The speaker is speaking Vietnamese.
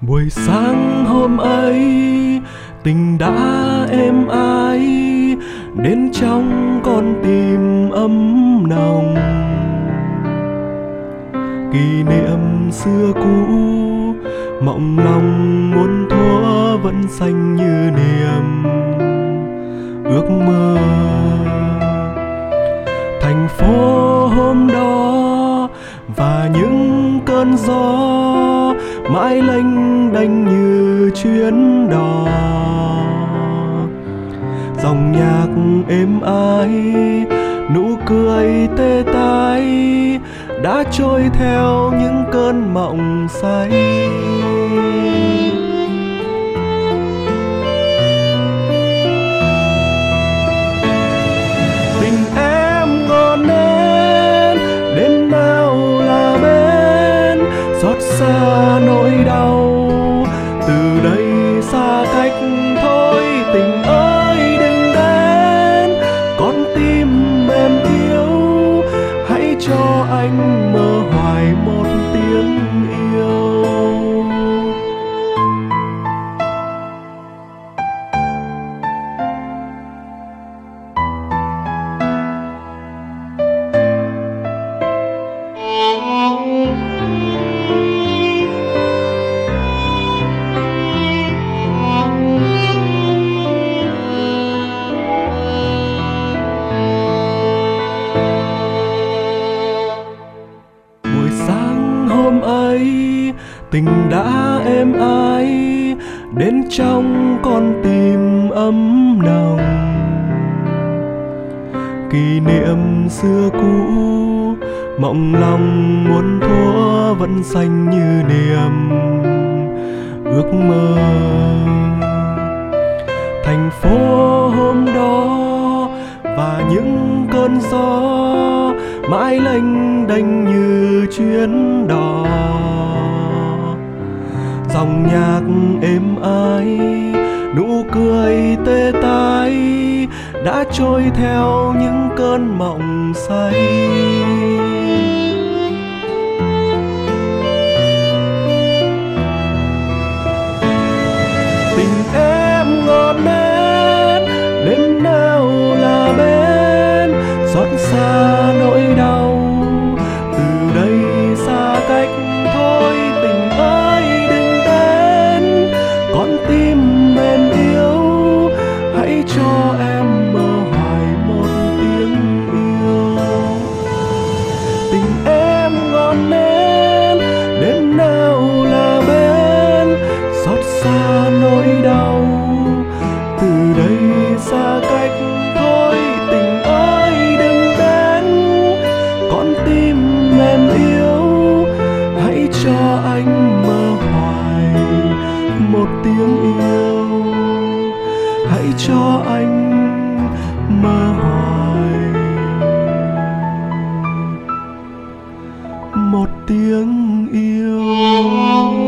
buổi sáng hôm ấy, tình đã êm ái, đến trong con tim ấm nồng. Kỷ niệm xưa cũ, mộng lòng muốn thua vẫn xanh như niềm ước mơ. Thành phố hôm đó và những cơn gió mãi lênh đênh như chuyến đò. Dòng nhạc êm ái, nụ cười tê tái, đã trôi theo những cơn mộng say. Tình em ngọn nến đêm nào là bên? Xót xa thôi, tình ơi đừng đến. Con tim em yếu, hãy cho anh mơ hoài một tiếng. Hôm ấy, tình đã êm ái, đến trong con tim ấm nồng. Kỷ niệm xưa cũ, mộng lòng muốn thua vẫn xanh như niềm ước mơ. Thành phố hôm đó và những cơn gió mãi lênh đênh như chuyến đò. Dòng nhạc êm ái, nụ cười tê tái, đã trôi theo những cơn mộng say. Tình em ngọt nến đêm nào là bên, xót xa xa nỗi đau. Từ đây xa cách thôi, tình ơi đừng đến. Con tim mềm yếu, hãy cho anh mơ hoài một tiếng yêu. Hãy cho anh mơ hoài một tiếng yêu.